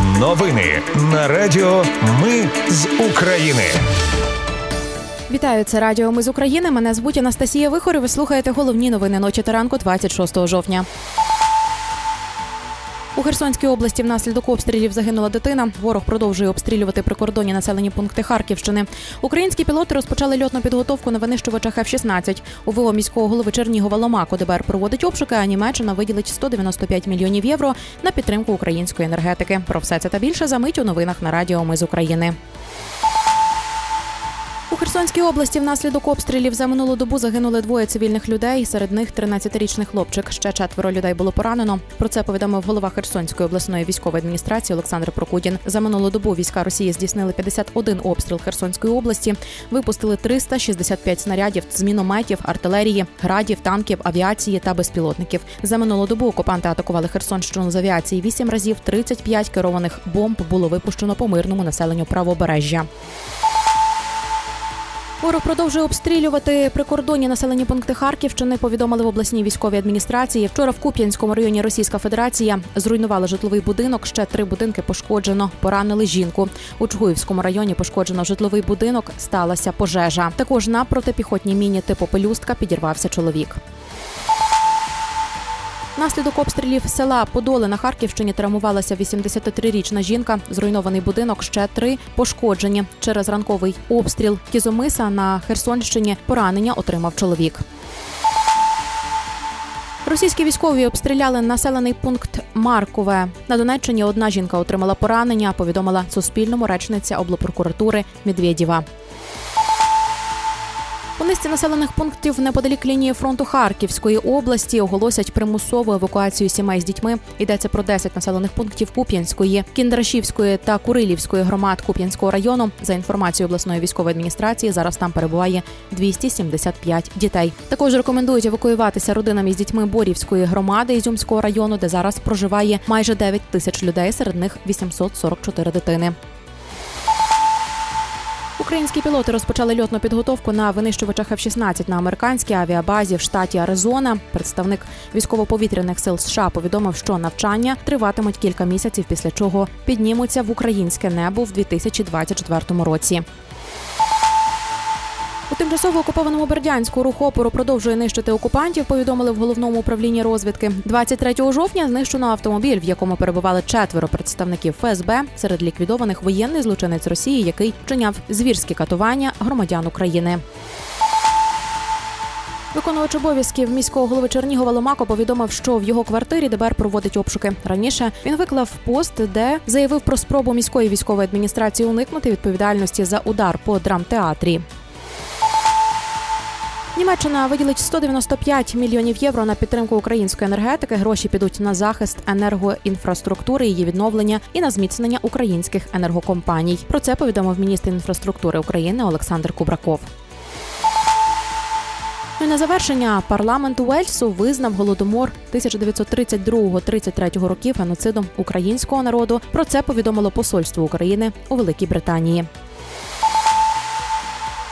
Новини на Радіо Ми з України. Вітаю, це Радіо Ми з України. Мене звуть Анастасія Вихор. Ви слухаєте головні новини ночі та ранку 26 жовтня. Херсонській області внаслідок обстрілів загинула дитина. Ворог продовжує обстрілювати прикордонні населені пункти Харківщини. Українські пілоти розпочали льотну підготовку на винищувачах F-16. У ВО міського голови Чернігова Ломако ДБР проводить обшуки, а Німеччина виділить 195 мільйонів євро на підтримку української енергетики. Про все це та більше за мить у новинах на Радіо Ми з України. Херсонській області внаслідок обстрілів за минулу добу загинули двоє цивільних людей. Серед них 13-річний хлопчик. Ще четверо людей було поранено. Про це повідомив голова Херсонської обласної військової адміністрації Олександр Прокудін. За минулу добу війська Росії здійснили 51 обстріл Херсонської області, випустили 365 снарядів з мінометів, артилерії, градів, танків, авіації та безпілотників. За минулу добу окупанти атакували Херсонщину з авіації 8 разів. 35 керованих бомб було випущено по мирному населенню правобережжя. Ворог продовжує обстрілювати прикордонні населені пункти Харківщини. Повідомили в обласній військовій адміністрації. Вчора в Куп'янському районі Російська Федерація зруйнувала житловий будинок. Ще три будинки пошкоджено. Поранили жінку. У Чгуївському районі пошкоджено житловий будинок. Сталася пожежа. Також на протипіхотній міні типу пелюстка підірвався чоловік. Наслідок обстрілів села Подоле на Харківщині травмувалася 83-річна жінка. Зруйнований будинок ще три пошкоджені. Через ранковий обстріл Кізомиса на Херсонщині поранення отримав чоловік. Російські військові обстріляли населений пункт Маркове. На Донеччині одна жінка отримала поранення. Повідомила Суспільному речниця облпрокуратури Медведєва. У населених пунктів неподалік лінії фронту Харківської області оголосять примусову евакуацію сімей з дітьми. Йдеться про 10 населених пунктів Куп'янської, Кіндрашівської та Курилівської громад Куп'янського району. За інформацією обласної військової адміністрації, зараз там перебуває 275 дітей. Також рекомендують евакуюватися родинам із дітьми Борівської громади Ізюмського району, де зараз проживає майже 9 тисяч людей, серед них 844 дитини. Українські пілоти розпочали льотну підготовку на винищувачах F-16 на американській авіабазі в штаті Аризона. Представник військово-повітряних сил США повідомив, що навчання триватимуть кілька місяців, після чого піднімуться в українське небо в 2024 році. Тимчасово окупованому Бердянську рух опору продовжує нищити окупантів. Повідомили в головному управлінні розвідки. 23 жовтня знищено автомобіль, в якому перебували четверо представників ФСБ. Серед ліквідованих воєнний злочинець Росії, який вчиняв звірські катування громадян України. Виконувач обов'язків міського голови Чернігова Ломако повідомив, що в його квартирі ДБР проводить обшуки. Раніше він виклав пост, де заявив про спробу міської військової адміністрації уникнути відповідальності за удар по драмтеатрі. Німеччина виділить 195 мільйонів євро на підтримку української енергетики. Гроші підуть на захист енергоінфраструктури, її відновлення і на зміцнення українських енергокомпаній. Про це повідомив міністр інфраструктури України Олександр Кубраков. Ну і на завершення парламент Уельсу визнав голодомор 1932-33 років геноцидом українського народу. Про це повідомило посольство України у Великій Британії.